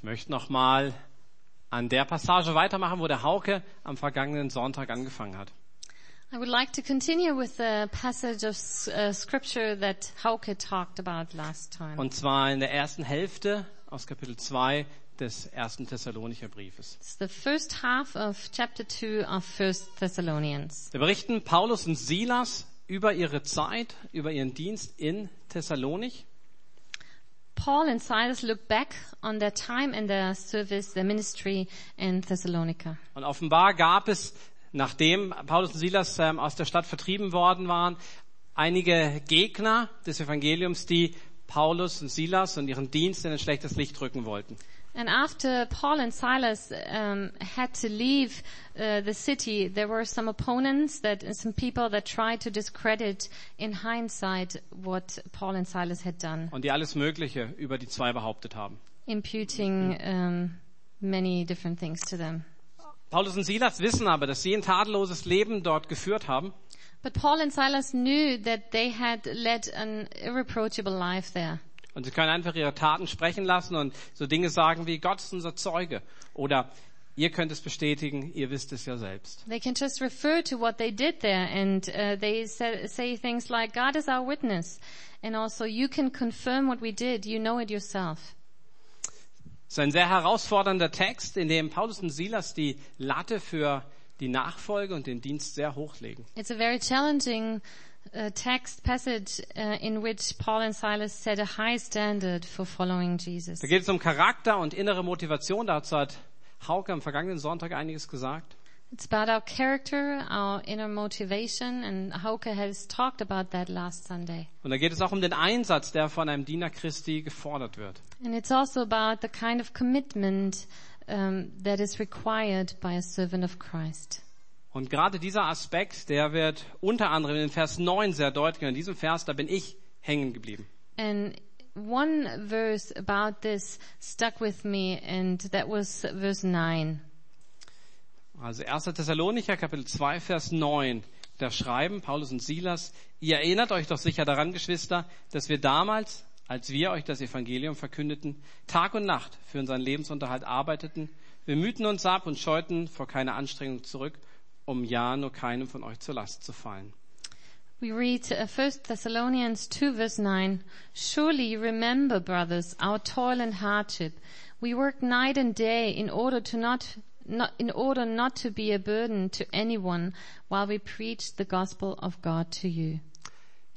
Ich möchte noch mal an der Passage weitermachen, wo der Hauke am vergangenen Sonntag angefangen hat. I would like to continue with the passage of uh, scripture that Hauke talked about last time. Und zwar in der ersten Hälfte aus Kapitel 2 des ersten Thessalonicher Briefes. It's the first half of chapter 2 of First Thessalonians. Da berichten Paulus und Silas über ihre Zeit, über ihren Dienst in Thessalonich. Paul and Silas look back on their time in their service, their ministry in Thessalonica. Und offenbar gab es, nachdem Paulus und Silas ähm, aus der Stadt vertrieben worden waren, einige Gegner des Evangeliums, die Paulus und Silas und ihren Dienst in ein schlechtes Licht rücken wollten. And after Paul and Silas um, had to leave uh, the city, there were some opponents that some people that tried to discredit in hindsight what Paul and Silas had done, Und die alles Mögliche über die zwei behauptet haben. imputing um, many different things to them. Paulus und Silas wissen aber, dass sie ein tadelloses Leben dort geführt haben But Paul and Silas knew that they had led an irreproachable life there. Und sie können einfach ihre Taten sprechen lassen und so Dinge sagen wie Gott ist unser Zeuge oder ihr könnt es bestätigen, ihr wisst es ja selbst. They can just refer to what they did there and uh, they say, say things like, God is our witness. And also, you can confirm what we did. You know it yourself. Es ist ein sehr herausfordernder Text, in dem Paulus und Silas die Latte für die Nachfolge und den Dienst sehr hochlegen. It's a very challenging uh, text passage uh, in which Paul and Silas set a high standard for following Jesus. Da geht es um Charakter und innere Motivation. Dazu hat Hauke am vergangenen Sonntag einiges gesagt. It's about our character, our inner motivation, and Hauke has talked about that last Sunday. Und da geht es auch um den Einsatz, der von einem Diener Christi gefordert wird. And it's also about the kind of commitment um, that is required by a servant of Christ. Und gerade dieser Aspekt, der wird unter anderem in Vers 9 sehr deutlich. In diesem Vers, da bin ich hängen geblieben. And one verse about this stuck with me, and that was verse 9. Also 1. Thessalonicher Kapitel 2 Vers 9. Da schreiben Paulus und Silas, ihr erinnert euch doch sicher daran, Geschwister, dass wir damals, als wir euch das Evangelium verkündeten, Tag und Nacht für unseren Lebensunterhalt arbeiteten. Wir mühten uns ab und scheuten vor keiner Anstrengung zurück, um ja nur keinem von euch zur Last zu fallen. We read uh, 1 Thessalonians 2 verse 9, Surely remember, brothers, our toil and hardship. We worked night and day in order to not, not, in order not to be a burden to anyone while we preached the gospel of God to you.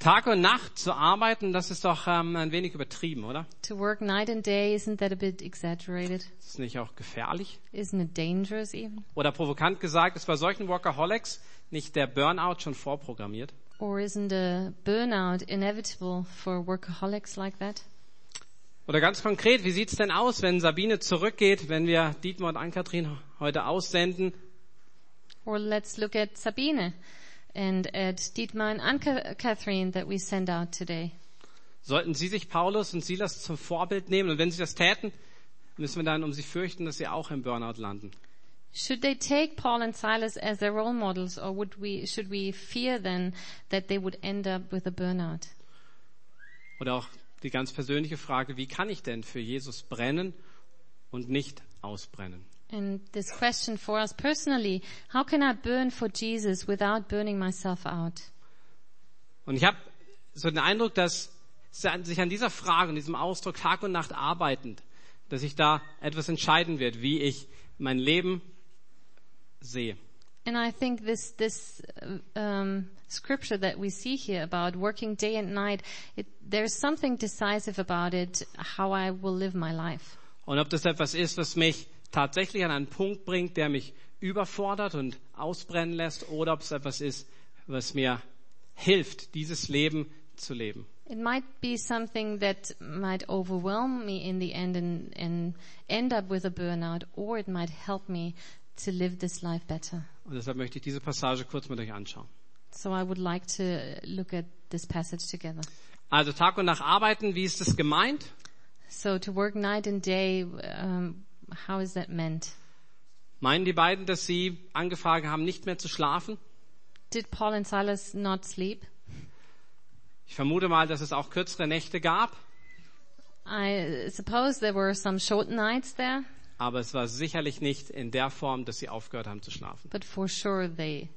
Tag und Nacht zu arbeiten, das ist doch ähm, ein wenig übertrieben, oder? To work night and day, isn't that a bit exaggerated? Ist nicht auch gefährlich? Isn't it dangerous even? Oder provokant gesagt, ist bei solchen Workaholics nicht der Burnout schon vorprogrammiert? Or isn't a burnout inevitable for workaholics like that? Oder ganz konkret, wie sieht's denn aus, wenn Sabine zurückgeht, wenn wir Dietmar und Ann-Kathrin heute aussenden? Or let's look at Sabine and at Dietmar and Anne-Catherine that we send out today. Sollten sie sich Paulus und Silas zum Vorbild nehmen? Und wenn sie das täten, müssen wir dann um sie fürchten, dass sie auch im Burnout landen. Should they take Paul and Silas as their role models or would we, should we fear then that they would end up with a burnout? Oder auch die ganz persönliche Frage, wie kann ich denn für Jesus brennen und nicht ausbrennen? And this question for us personally, how can I burn for Jesus without burning myself out? Und ich habe so den Eindruck, dass sich an dieser Frage und diesem Ausdruck Tag und Nacht arbeitend, dass sich da etwas entscheiden wird, wie ich mein Leben sehe. And I think this this uh, um, scripture that we see here about working day and night, it, there's something decisive about it, how I will live my life. Und ob das etwas ist, was mich tatsächlich an einen Punkt bringt, der mich überfordert und ausbrennen lässt, oder ob es etwas ist, was mir hilft, dieses Leben zu leben. It might be something that might overwhelm me in the end and, and end up with a burnout, or it might help me to live this life better. Und deshalb möchte ich diese Passage kurz mit euch anschauen. So I would like to look at this passage together. Also Tag und Nacht arbeiten, wie ist das gemeint? So to work night and day, um, how is that meant? Meinen die beiden, dass sie angefangen haben, nicht mehr zu schlafen? Did Paul and Silas not sleep? Ich vermute mal, dass es auch kürzere Nächte gab. I suppose there were some short nights there, aber es war sicherlich nicht in der Form, dass sie aufgehört haben zu schlafen. but for sure they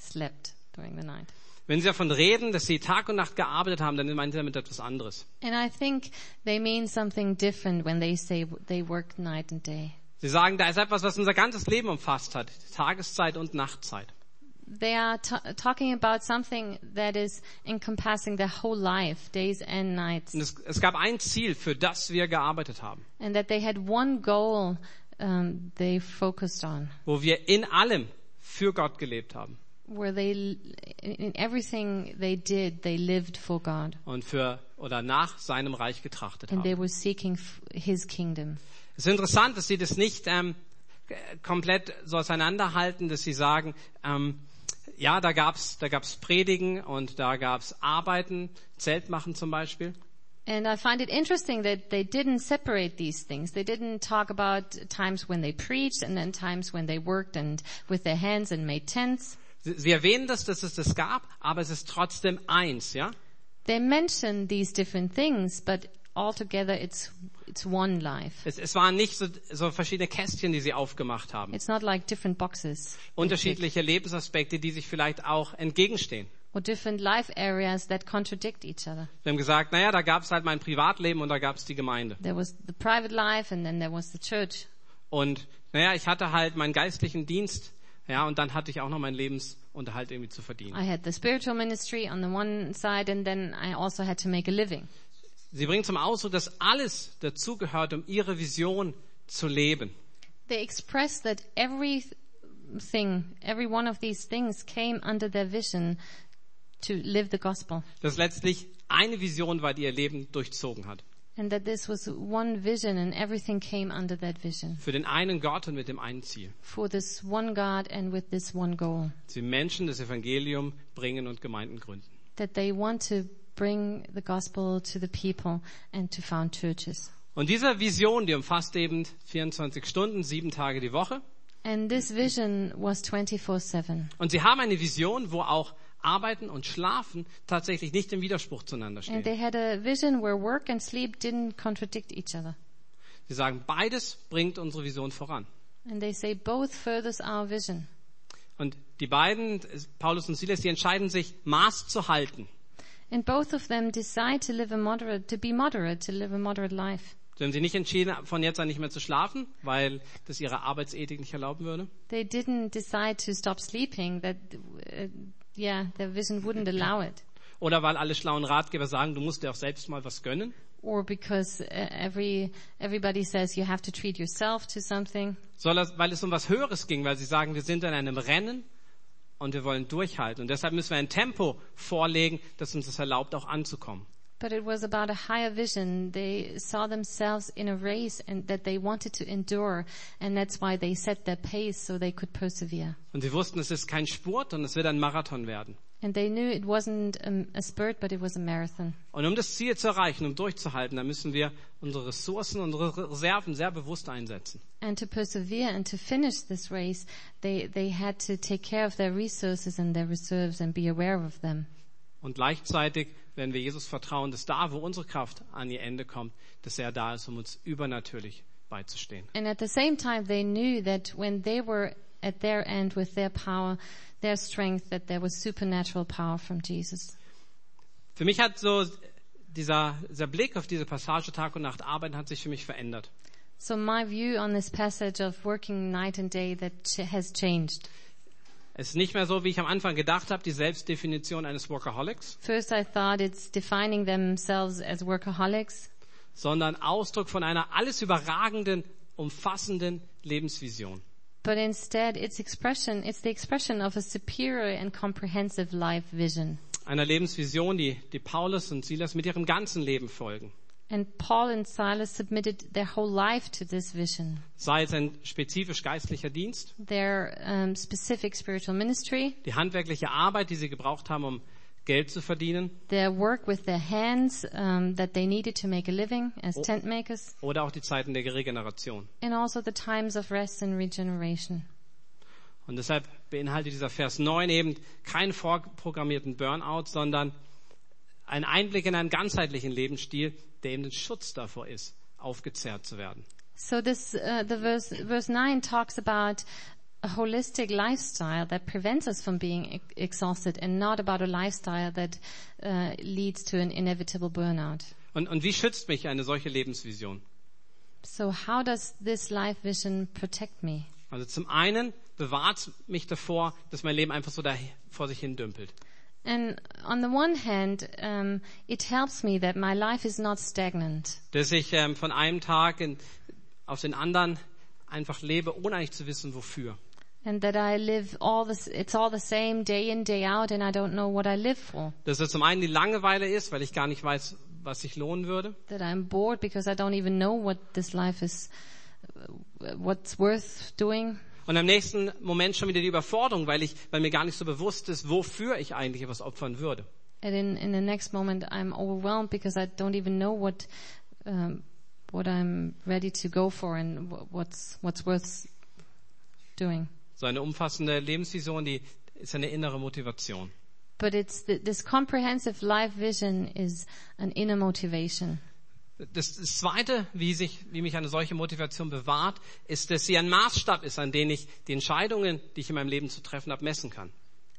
slept during the night. Wenn sie davon reden, dass sie Tag und Nacht gearbeitet haben, dann meinen sie damit etwas anderes. And I think they mean something different when they say they work night and day. Sie sagen, da ist etwas, was unser ganzes Leben umfasst hat. Tageszeit und Nachtzeit. They are talking about something that is encompassing their whole life, days and nights. Und es, es gab ein Ziel, für das wir gearbeitet haben. And that they had one goal um, they focused on, Wo wir in allem für Gott gelebt haben. Where they, in in everything they did, they lived for God. Und für, oder nach seinem Reich getrachtet And they haben. were seeking His kingdom. Es ist interessant, dass sie das nicht ähm, komplett so auseinanderhalten, dass sie sagen, ähm, ja, da gab's, da gab's Predigen und da gab's Arbeiten, Zeltmachen zum Beispiel. And I find it interesting that they didn't separate these things. They didn't talk about times when they preached and then times when they worked and with their hands and made tents. Sie, erwähnen das, dass es das gab, aber es ist trotzdem eins, ja? They mention these different things, but altogether it's it's one life. Es, es waren nicht so, so verschiedene Kästchen, die sie aufgemacht haben. It's not like different boxes Unterschiedliche Lebensaspekte, die sich vielleicht auch entgegenstehen. or different life areas that contradict each other. Wir haben gesagt, naja, da gab's halt mein Privatleben und da gab's die Gemeinde. There was the private life and then there was the church. Und naja, ich hatte halt meinen geistlichen Dienst, ja, und dann hatte ich auch noch meinen Lebensunterhalt irgendwie zu verdienen. I had the spiritual ministry on the one side and then I also had to make a living. Sie bringen zum Ausdruck, dass alles dazugehört, um ihre Vision zu leben. They express that everything, every one of these things came under their vision to live the gospel. Dass letztlich eine Vision war, die ihr Leben durchzogen hat. And that this was one vision and everything came under that vision. Für den einen Gott und mit dem einen Ziel. For this one God and with this one goal. Sie Menschen das Evangelium bringen und Gemeinden gründen. That they want to bring the gospel to the people and to found churches. Und diese Vision, die umfasst eben 24 Stunden, sieben Tage die Woche. And this vision was 24-7. Und sie haben eine Vision, wo auch Arbeiten und Schlafen tatsächlich nicht im Widerspruch zueinander And stehen. they had a vision where work and sleep didn't contradict each other. Sie sagen, beides bringt unsere Vision voran. And they say both furthers our vision. Und die beiden, Paulus und Silas, die entscheiden sich, Maß zu halten. And both of them decide to live a moderate, to be moderate, to live a moderate life. Sie haben sich nicht entschieden, von jetzt an nicht mehr zu schlafen, weil das ihre Arbeitsethik nicht erlauben würde. They didn't decide to stop sleeping. That, uh, yeah, their vision wouldn't allow it. Oder weil alle schlauen Ratgeber sagen, du musst dir auch selbst mal was gönnen. Or because uh, every everybody says you have to treat yourself to something. Sondern weil es um was Höheres ging, weil sie sagen, wir sind in einem Rennen und wir wollen durchhalten. Und deshalb müssen wir ein Tempo vorlegen, das uns das erlaubt, auch anzukommen. But it was about a higher vision. They saw themselves in a race and that they wanted to endure. And that's why they set their pace so they could persevere. Und sie wussten, es ist kein Spurt und es wird ein Marathon werden. And they knew it wasn't um, a spurt, but it was a marathon. Und um das Ziel zu erreichen, um durchzuhalten, dann müssen wir unsere Ressourcen, unsere Reserven sehr bewusst einsetzen. And to persevere and to finish this race, they, they had to take care of their resources and their reserves and be aware of them. Und gleichzeitig werden wir Jesus vertrauen, dass da, wo unsere Kraft an ihr Ende kommt, dass er da ist, um uns übernatürlich beizustehen. And at the same time, they knew that when they were at their end with their power, their strength, that there was supernatural power from Jesus. Für mich hat so dieser, dieser Blick auf diese Passage Tag und Nacht arbeiten hat sich für mich verändert. So my view on this passage of working night and day that has changed. Es ist nicht mehr so, wie ich am Anfang gedacht habe, die Selbstdefinition eines Workaholics, First I thought it's defining themselves as workaholics, sondern Ausdruck von einer alles überragenden, umfassenden Lebensvision. but instead it's expression, it's the expression of a superior and comprehensive life vision. Einer Lebensvision, die, die Paulus und Silas mit ihrem ganzen Leben folgen. And Paul and Silas submitted their whole life to this vision. Sei es ein spezifisch geistlicher Dienst, Their um, specific spiritual ministry, die handwerkliche Arbeit, die sie gebraucht haben, um Geld zu verdienen, their work with their hands um, that they needed to make a living as tent makers, oder auch die Zeiten der Regeneration. and also the times of rest and regeneration. Und deshalb beinhaltet dieser Vers 9 eben keinen vorprogrammierten Burnout, sondern ein Einblick in einen ganzheitlichen Lebensstil, der eben ein Schutz davor ist, aufgezehrt zu werden. So this, uh, the verse, verse 9 talks about a holistic lifestyle that prevents us from being ex- exhausted and not about a lifestyle that uh, leads to an inevitable burnout. Und, und wie schützt mich eine solche Lebensvision? So how does this life vision protect me? Also zum einen bewahrt mich davor, dass mein Leben einfach so da vor sich hin dümpelt. And on the one hand, um, it helps me that my life is not stagnant. Dass ich ähm, von einem Tag in, auf den anderen einfach lebe, ohne eigentlich zu wissen, wofür. And that I live all this, it's all the same day in, day out, and I don't know what I live for. Dass es zum einen die Langeweile ist, weil ich gar nicht weiß, was sich lohnen würde. That I'm bored because I don't even know what this life is, uh, what's worth doing. Und am nächsten Moment schon wieder die Überforderung, weil ich, weil mir gar nicht so bewusst ist, wofür ich eigentlich etwas opfern würde. And in, in the next moment, I'm overwhelmed because I don't even know what, um, what I'm ready to go for and wh- what's, what's worth doing. So eine umfassende Lebensvision, die ist eine innere Motivation. But it's th- this comprehensive life vision is an inner motivation. Das, das Zweite, wie, sich, wie mich eine solche Motivation bewahrt, ist, dass sie ein Maßstab ist, an den ich die Entscheidungen, die ich in meinem Leben zu treffen habe, messen kann.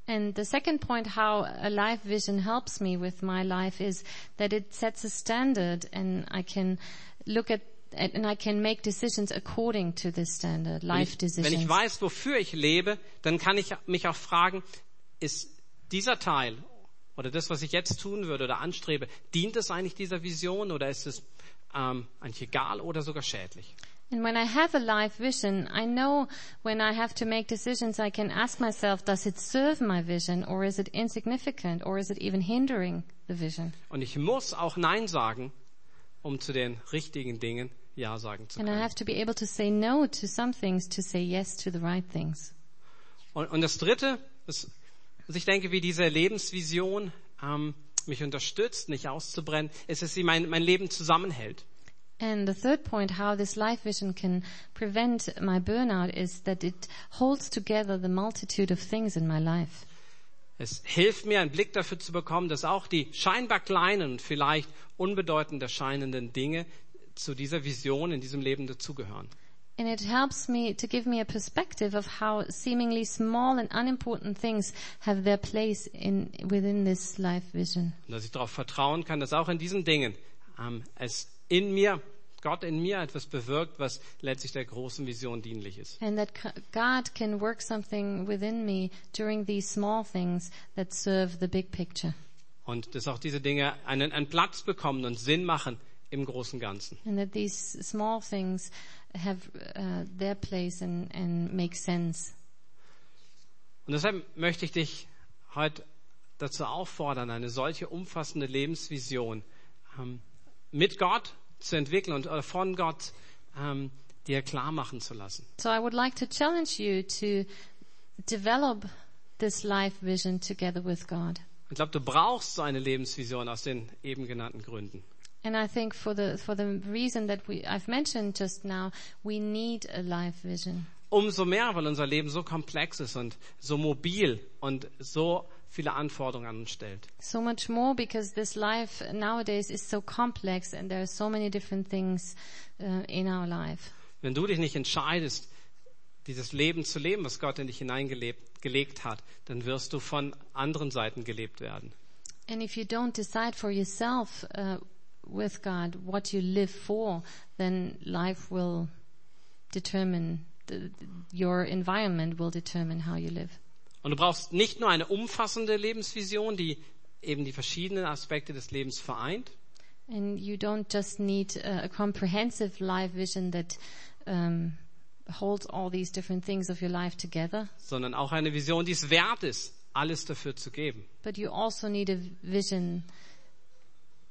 And the second point how a life vision helps me with my life is that it sets a standard and I can look at and I can make decisions according to this standard, Wenn life ich, decisions. wenn ich weiß, wofür ich lebe, dann kann ich mich auch fragen, ist dieser Teil oder das, was ich jetzt tun würde oder anstrebe, dient es eigentlich dieser Vision oder ist es ähm, eigentlich egal oder sogar schädlich? And when I have a life vision, I know when I have to make decisions, I can ask myself, does it serve my vision or is it insignificant or is it even hindering the vision? Und ich muss auch Nein sagen, um zu den richtigen Dingen Ja sagen zu And I können. have to be able to say no to some things to say yes to the right things. Und, und das Dritte, was ich denke, wie diese Lebensvision ähm, mich unterstützt, nicht auszubrennen, ist, dass sie mein, mein Leben zusammenhält. And the third point, how this life vision can prevent my burnout is that it holds together the multitude of things in my life. Es hilft mir, einen Blick dafür zu bekommen, dass auch die scheinbar kleinen und vielleicht unbedeutend erscheinenden Dinge zu dieser Vision in diesem Leben dazugehören. And it helps me to give me a perspective of how seemingly small and unimportant things have their place in, within this life vision. Und dass ich darauf vertrauen kann, dass auch in diesen Dingen ähm, es in mir, Gott in mir etwas bewirkt, was letztlich der großen Vision dienlich ist. And that God can work something within me during these small things that serve the big picture. Und dass auch diese Dinge einen, einen Platz bekommen und Sinn machen im großen Ganzen. And that these small things have uh, their place and, and make sense. Und deshalb möchte ich dich heute dazu auffordern, eine solche umfassende Lebensvision ähm, mit Gott zu entwickeln und äh, von Gott ähm, dir klar machen zu lassen. So I would like to challenge you to develop this life vision together with God. Ich glaube, du brauchst so eine Lebensvision aus den eben genannten Gründen. And I think for the for the reason that we I've mentioned just now, we need a life vision. Umso mehr, weil unser Leben so komplex ist und so mobil und so viele Anforderungen an uns stellt. So much more because this life nowadays is so complex and there are so many different things uh, in our life. Wenn du dich nicht entscheidest, dieses Leben zu leben, was Gott in dich hineingelebt gelegt hat, dann wirst du von anderen Seiten gelebt werden. And if you don't decide for yourself uh, with God what you live for, then life will determine the, your environment will determine how you live. Und du brauchst nicht nur eine umfassende Lebensvision, die eben die verschiedenen Aspekte des Lebens vereint, And you don't just need a, a comprehensive life vision that um, holds all these different things of your life together, sondern auch eine Vision, die es wert ist, alles dafür zu geben. but you also need a vision,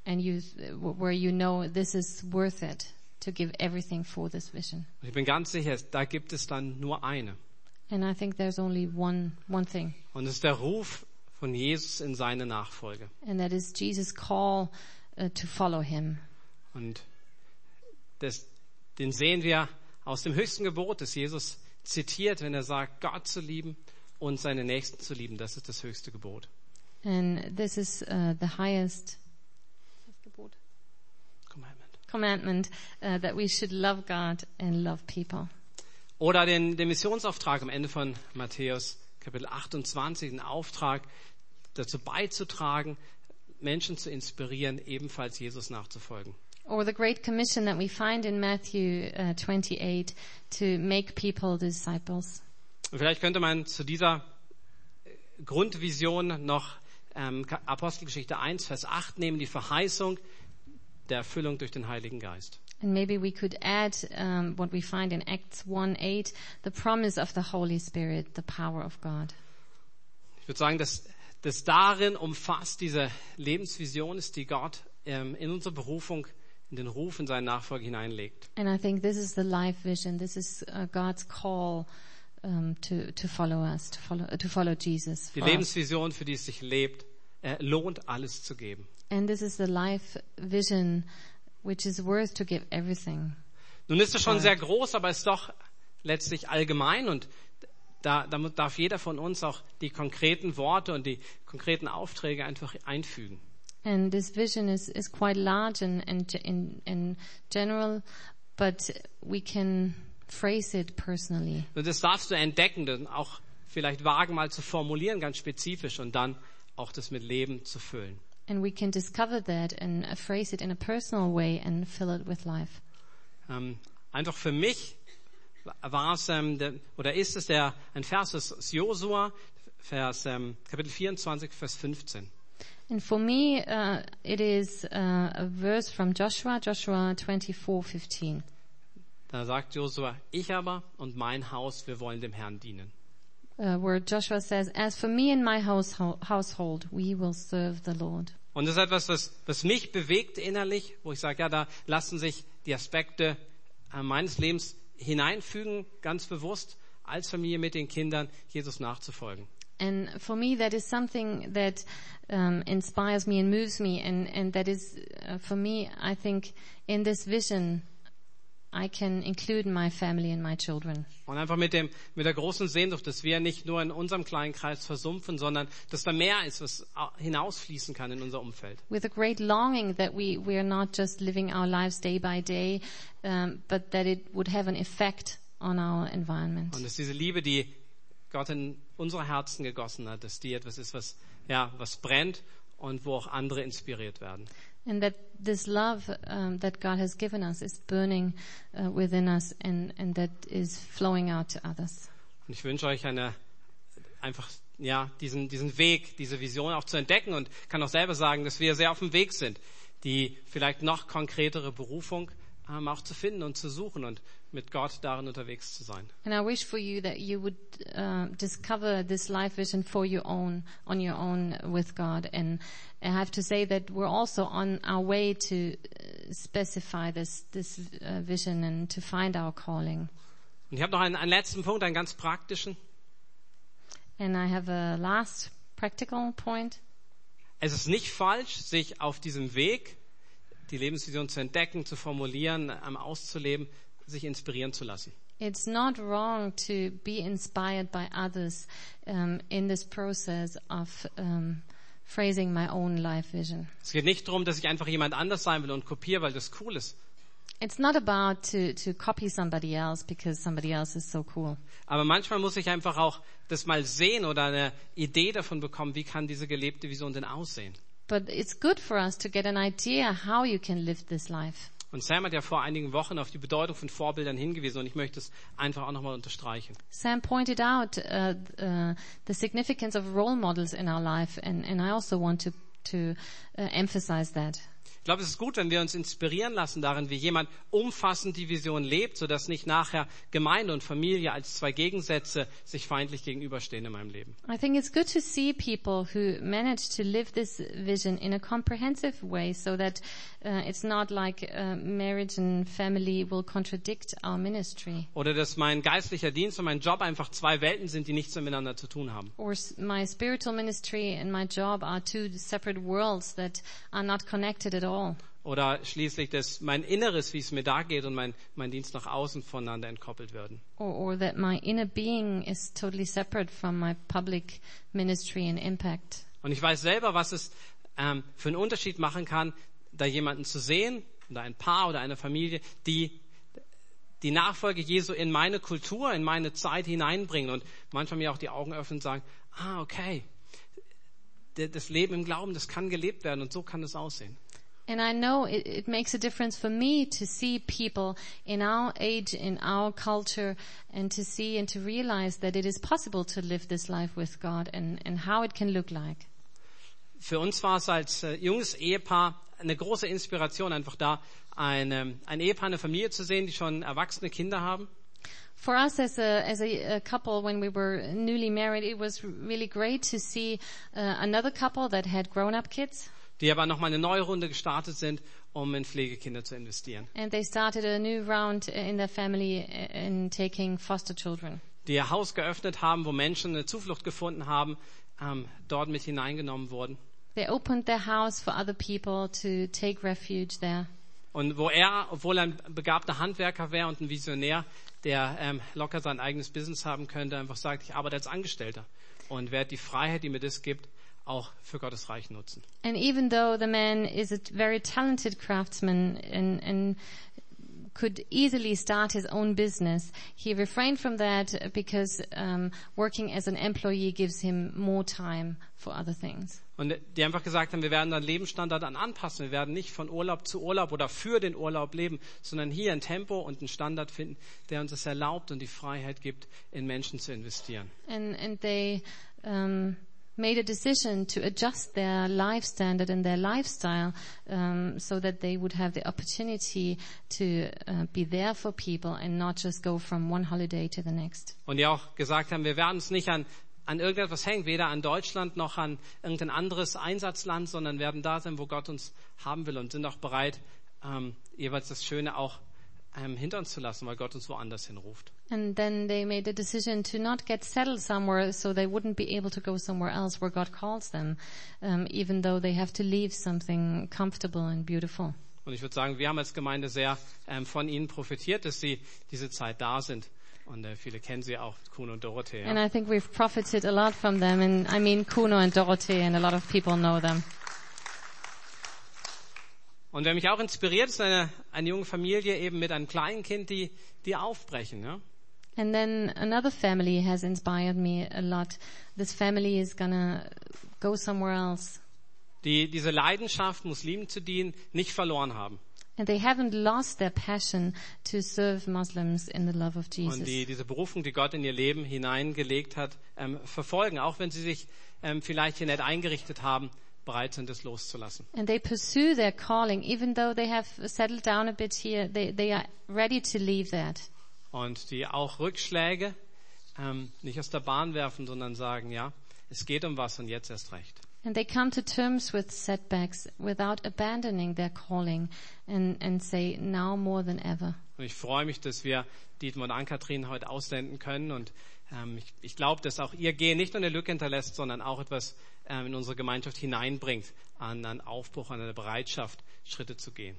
and you where you know this is worth it to give everything for this vision. Und ich bin ganz sicher, da gibt es dann nur eine. And I think there's only one one thing, Und es ist der Ruf von Jesus in seine Nachfolge. and that is Jesus' call uh, to follow Him. Und das, den sehen wir aus dem höchsten Gebot, das Jesus zitiert, wenn er sagt, Gott zu lieben und seine Nächsten zu lieben. Das ist das höchste Gebot. And this is uh, the highest commandment uh, that we should love God and love people. Oder den, den Missionsauftrag am Ende von Matthäus Kapitel 28, den Auftrag dazu beizutragen, Menschen zu inspirieren, ebenfalls Jesus nachzufolgen. Or the Great Commission that we find in Matthew uh, 28 to make people disciples. Und vielleicht könnte man zu dieser Grundvision noch ähm, Apostelgeschichte 1, Vers 8 nehmen, die Verheißung der Erfüllung durch den Heiligen Geist. And maybe we could add um, what we find in Acts 1 8, the promise of the Holy Spirit, the power of God. Ich würde sagen, dass, dass darin umfasst diese Lebensvision ist, die Gott ähm, in unsere Berufung, in den Ruf, in seinen Nachfolger hineinlegt. And I think this is the life vision. This is uh, God's call um, to, to follow us, to follow, to follow Jesus. Die. Lebensvision, für die es sich lebt, äh, lohnt alles zu geben. And this is the life vision which is worth to give everything. Nun ist es schon sehr groß, aber es ist doch letztlich allgemein und da, da darf jeder von uns auch die konkreten Worte und die konkreten Aufträge einfach einfügen. And this vision is, is quite large and, and in, in general, but we can phrase it personally. Und das darfst du entdecken, dann auch vielleicht wagen mal zu formulieren, ganz spezifisch und dann auch das mit Leben zu füllen. And we can discover that and phrase it in a personal way and fill it with life. Ähm, einfach für mich war es ähm, der, oder ist es der ein Vers aus Josua, Vers ähm, Kapitel 24, Vers 15. And for me, uh, it is uh, a verse from Joshua, Joshua 24:15. Da sagt Josua: Ich aber und mein Haus, wir wollen dem Herrn dienen. Uh, where Joshua says, "As for me and my household, we will serve the Lord." Und das ist etwas, was, was mich bewegt innerlich, wo ich sage, ja, da lassen sich die Aspekte äh, meines Lebens hineinfügen, ganz bewusst, als Familie mit den Kindern, Jesus nachzufolgen. And for me, that is something that um, inspires me and moves me, and and that is uh, for me. I think in this vision, I can include my family and my children. Und einfach mit dem, mit der großen Sehnsucht, dass wir nicht nur in unserem kleinen Kreis versumpfen, sondern dass da mehr ist, was au- hinausfließen kann in unser Umfeld. with a great longing that we, we are not just living our lives day by day, um, but that it would have an effect on our environment. Und dass diese Liebe, die Gott in unsere Herzen gegossen hat, dass die etwas ist, was, ja, was brennt und wo auch andere inspiriert werden. And that this love um, that God has given us is burning uh, within us and, and that is flowing out to others. Und ich wünsche euch eine, einfach, ja, diesen, diesen Weg, diese Vision auch zu entdecken und kann auch selber sagen, dass wir sehr auf dem Weg sind, die vielleicht noch konkretere Berufung ähm, auch zu finden und zu suchen und mit Gott darin unterwegs zu sein. And I wish for you that you would uh, discover this life vision for your own, on your own with God. And I have to say that we're also on our way to uh, specify this this uh, vision and to find our calling. Und ich habe noch einen, einen letzten Punkt, einen ganz praktischen. And I have a last practical point. Es ist nicht falsch, sich auf diesem Weg, die Lebensvision zu entdecken, zu formulieren, ähm, auszuleben, sich inspirieren zu lassen. It's not wrong to be inspired by others um, in this process of um, phrasing my own life vision. Es geht nicht darum, dass ich einfach jemand anders sein will und kopiere, weil das cool ist. It's not about to, to copy somebody else because somebody else is so cool. Aber manchmal muss ich einfach auch das mal sehen oder eine Idee davon bekommen, wie kann diese gelebte Vision denn aussehen. But it's good for us to get an idea how you can live this life. Und Sam hat ja vor einigen Wochen auf die Bedeutung von Vorbildern hingewiesen und ich möchte es einfach auch nochmal unterstreichen. Sam pointed out uh, uh, the significance of role models in our life, and, and I also want to, to uh, emphasize that. Ich glaube, es ist gut, wenn wir uns inspirieren lassen darin, wie jemand umfassend die Vision lebt, sodass nicht nachher Gemeinde und Familie als zwei Gegensätze sich feindlich gegenüberstehen in meinem Leben. I think it's good to see people who manage to live this vision in a comprehensive way so that uh, it's not like uh, marriage and family will contradict our ministry. Oder dass mein geistlicher Dienst und mein Job einfach zwei Welten sind, die nichts miteinander zu tun haben. Or my spiritual ministry and my job are two separate worlds that are not connected at all. Oder schließlich, dass mein Inneres, wie es mir da geht, und mein, mein Dienst nach außen voneinander entkoppelt werden. Or, or that my inner being is totally separate from my public ministry and impact. Und ich weiß selber, was es ähm, für einen Unterschied machen kann, da jemanden zu sehen oder ein Paar oder eine Familie, die die Nachfolge Jesu in meine Kultur, in meine Zeit hineinbringen und manchmal mir auch die Augen öffnen und sagen, ah, okay, das Leben im Glauben, das kann gelebt werden und so kann es aussehen. And I know it, it makes a difference for me to see people in our age, in our culture, and to see and to realize that it is possible to live this life with God and, and how it can look like. Für uns war es als äh, junges Ehepaar eine große Inspiration, einfach da eine, ein Ehepaar, eine Familie zu sehen, die schon erwachsene Kinder haben. For us as a, as a, a couple, when we were newly married, it was really great to see uh, another couple that had grown-up kids. Die aber nochmal eine neue Runde gestartet sind, um in Pflegekinder zu investieren. And they started a new round in their family in taking foster children. Die ihr Haus geöffnet haben, wo Menschen eine Zuflucht gefunden haben, ähm, dort mit hineingenommen wurden. They opened their house for other people to take refuge there. Und wo er, obwohl er ein begabter Handwerker wäre und ein Visionär, der ähm, locker sein eigenes Business haben könnte, einfach sagt, ich arbeite als Angestellter und werde die Freiheit, die mir das gibt, auch für Gottes Reich nutzen. And even though the man is a very talented craftsman and, and could easily start his own business, he refrained from that because um, working as an employee gives him more time for other things. Und die einfach gesagt haben, wir werden unseren Lebensstandard an anpassen. Wir werden nicht von Urlaub zu Urlaub oder für den Urlaub leben, sondern hier ein Tempo und einen Standard finden, der uns es erlaubt und die Freiheit gibt, in Menschen zu investieren. And, and they, um, made a decision to adjust their life standard and their lifestyle um, so that they would have the opportunity to uh, be there for people and not just go from one holiday to the next. Und die auch gesagt haben, wir werden uns nicht an an irgendetwas hängen, weder an Deutschland noch an irgendein anderes Einsatzland, sondern werden da sein, wo Gott uns haben will und sind auch bereit, ähm, jeweils das Schöne auch ähm, hinter uns zu lassen, weil Gott uns woanders hinruft. And then they made a decision to not get settled somewhere so they wouldn't be able to go somewhere else where God calls them, um, even though they have to leave something comfortable and beautiful. Und ich würde sagen, wir haben als Gemeinde sehr ähm, von ihnen profitiert, dass sie diese Zeit da sind. Und äh, viele kennen sie auch, Kuno und Dorothee. And I think we've profited a lot from them. And I mean Kuno and Dorothee, and a lot of people know them. Und wer mich auch inspiriert, ist eine, eine junge Familie eben mit einem kleinen Kind, die, die aufbrechen. Ja? And then another family has inspired me a lot. This family is gonna go somewhere else. Die diese Leidenschaft, Muslimen zu dienen, nicht verloren haben. And they haven't lost their passion to serve Muslims in the love of Jesus. Und die diese Berufung, die Gott in ihr Leben hineingelegt hat, ähm, verfolgen, auch wenn sie sich ähm, vielleicht hier nicht eingerichtet haben, bereit sind, es loszulassen. And they pursue their calling, even though they have settled down a bit here. They, they are ready to leave that. Und die auch Rückschläge ähm, nicht aus der Bahn werfen, sondern sagen, ja, es geht um was und jetzt erst recht. And they come to terms with setbacks without abandoning their calling and, and say, now more than ever. Und ich freue mich, dass wir Dietmar und Ann-Kathrin heute aussenden können. Und ich, ich glaube, dass auch ihr Gehen nicht nur eine Lücke hinterlässt, sondern auch etwas ähm, in unsere Gemeinschaft hineinbringt, an einen Aufbruch, an eine Bereitschaft, Schritte zu gehen.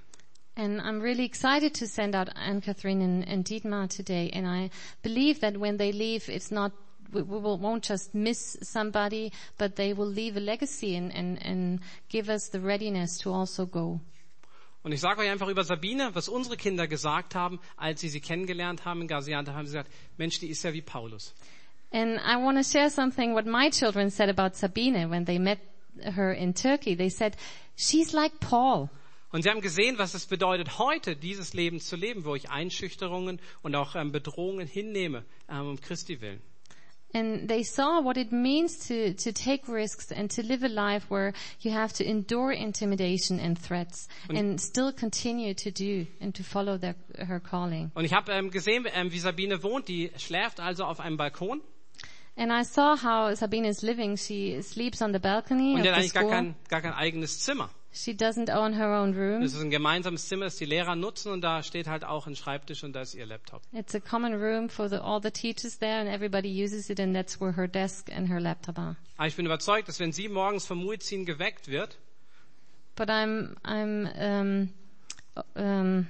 And I'm really excited to send out Anne Catherine and, and Dietmar today. And I believe that when they leave, it's not we, we won't just miss somebody, but they will leave a legacy and, and, and give us the readiness to also go. Und ich sage euch einfach über Sabine, was unsere Kinder gesagt haben, als sie sie kennengelernt haben in Gaziantep, haben sie gesagt, Mensch, die ist ja wie Paulus. And I want to share something what my children said about Sabine when they met her in Turkey. They said, she's like Paul. Und sie haben gesehen, was es bedeutet, heute dieses Leben zu leben, wo ich Einschüchterungen und auch ähm, Bedrohungen hinnehme, ähm, um Christi willen. And they saw what it means to, to take risks and to live a life where you have to endure intimidation and threats and still continue to do and to follow their, her calling. Und ich habe ähm, gesehen, ähm, wie Sabine wohnt. Die schläft also auf einem Balkon. And I saw how Sabine is living. She sleeps on the balcony Und die of hat the eigentlich gar kein, gar kein eigenes Zimmer. She doesn't own her own room. Es ist ein gemeinsames Zimmer, das die Lehrer nutzen und da steht halt auch ein Schreibtisch und da ist ihr Laptop. It's a common room for the, all the teachers there and everybody uses it and that's where her desk and her laptop are. Aber ich bin überzeugt, dass wenn sie morgens vom Muezzin geweckt wird, But I'm, I'm, um, um,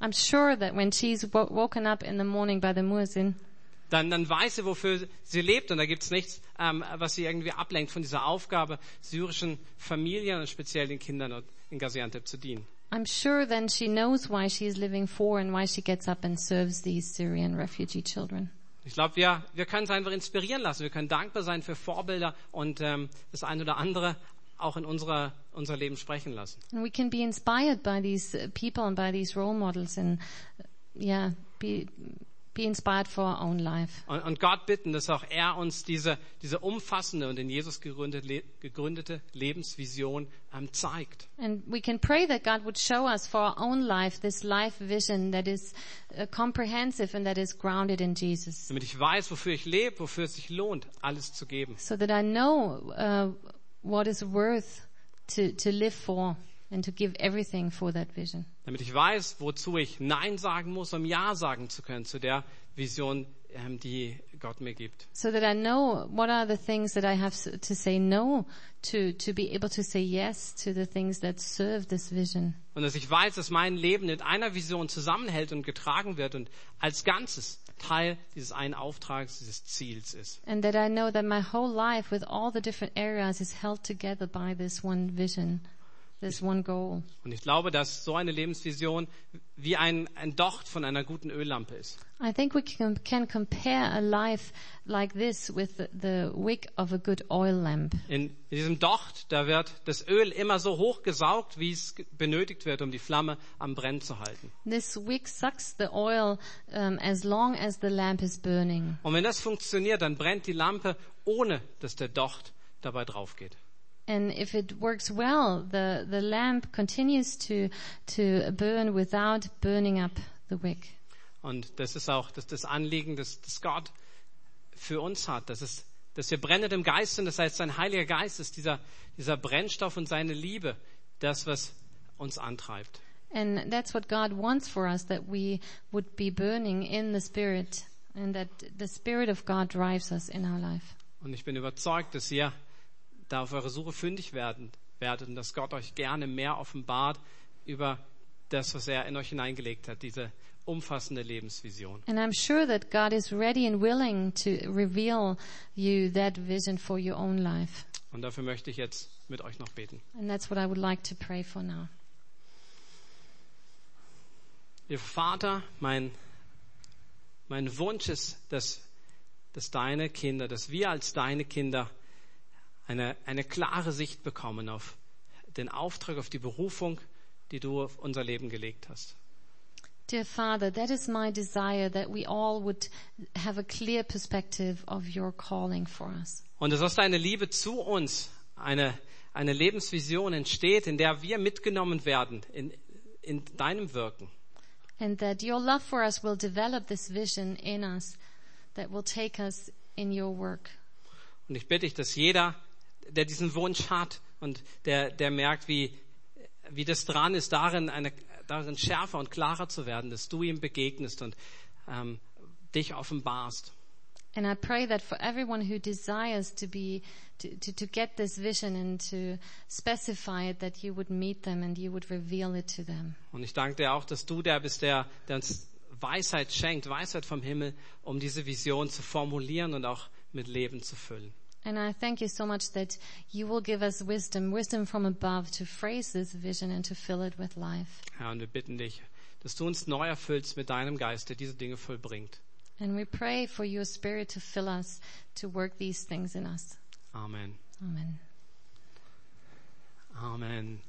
I'm sure that when she's wo- woken up in the morning by the muezzin, dann, dann weiß sie, wofür sie lebt und da gibt's nichts, ähm, was sie irgendwie ablenkt von dieser Aufgabe, syrischen Familien und speziell den Kindern in Gaziantep zu dienen. I'm sure then she knows why she is living for and why she gets up and serves these Syrian refugee children. Ich glaube, wir, wir können uns einfach inspirieren lassen. Wir können dankbar sein für Vorbilder und ähm, das eine oder andere auch in unserer, unser Leben sprechen lassen. And we can be inspired by these people and by these role models and, yeah, be, be inspired for our own life. Und, und Gott bitten, dass auch er uns diese, diese umfassende und in Jesus gegründete, gegründete Lebensvision ähm, zeigt. And we can pray that God would show us for our own life this life vision that is uh, comprehensive and that is grounded in Jesus. Damit ich weiß, wofür ich lebe, wofür es sich lohnt, alles zu geben. So that I know uh, what is worth to, to live for and to give everything for that vision. Damit ich weiß, wozu ich Nein sagen muss, um Ja sagen zu können zu der Vision, ähm, die Gott mir gibt. So that I know what are the things that I have to say no to, to be able to say yes to the things that serve this vision. Und dass ich weiß, dass mein Leben in einer Vision zusammenhält und getragen wird und als Ganzes Teil dieses einen Auftrags, dieses Ziels ist. And that I know that my whole life with all the different areas is held together by this one vision, this one goal. Und ich glaube, dass so eine Lebensvision wie ein, ein Docht von einer guten Öllampe ist. I think we can, can compare a life like this with the, the wick of a good oil lamp. In, diesem Docht, da wird das Öl immer so hoch gesaugt, wie es benötigt wird, um die Flamme am Brennen zu halten. This wick sucks the oil um, as long as the lamp is burning. Und wenn das funktioniert, dann brennt die Lampe, ohne dass der Docht dabei drauf geht. And if it works well, the, the lamp continues to, to burn without burning up the wick. Und das ist auch das, das Anliegen, das, das Gott für uns hat. Das ist, dass wir brennend im Geist sind. Das heißt, sein Heiliger Geist ist dieser, dieser Brennstoff und seine Liebe, das, was uns antreibt. And that's what God wants for us, that we would be burning in the Spirit and that the Spirit of God drives us in our life. Und ich bin überzeugt, dass ihr da auf eure Suche fündig werden werdet und dass Gott euch gerne mehr offenbart über das, was er in euch hineingelegt hat, diese umfassende Lebensvision. And I'm sure that God is ready and willing to reveal you that vision for your own life. Und dafür möchte ich jetzt mit euch noch beten. And that's what I would like to pray for now. Ihr Vater, mein, mein Wunsch ist, dass, dass deine Kinder, dass wir als deine Kinder eine, eine klare Sicht bekommen auf den Auftrag, auf die Berufung, die du auf unser Leben gelegt hast. Dear Father, that is my desire that we all would have a clear perspective of your calling for us. Und dass aus deiner Liebe zu uns eine, eine Lebensvision entsteht, in der wir mitgenommen werden in, in deinem Wirken. And that your love for us will develop this vision in us that will take us in your work. Und ich bitte dich, dass jeder, der diesen Wunsch hat und der, der merkt, wie, wie das dran ist, darin, eine, darin schärfer und klarer zu werden, dass du ihm begegnest und ähm, dich offenbarst. And I pray that for everyone who desires to be, to, to, to get this vision and to specify it, that you would meet them and you would reveal it to them. Und ich danke dir auch, dass du der bist, der, der uns Weisheit schenkt, Weisheit vom Himmel, um diese Vision zu formulieren und auch mit Leben zu füllen. And I thank you so much that you will give us wisdom, wisdom from above to phrase this vision and to fill it with life. Herr, und wir bitten dich, dass du uns neu erfüllst mit deinem Geist, der diese Dinge vollbringt. And we pray for your spirit to fill us, to work these things in us. Amen. Amen. Amen.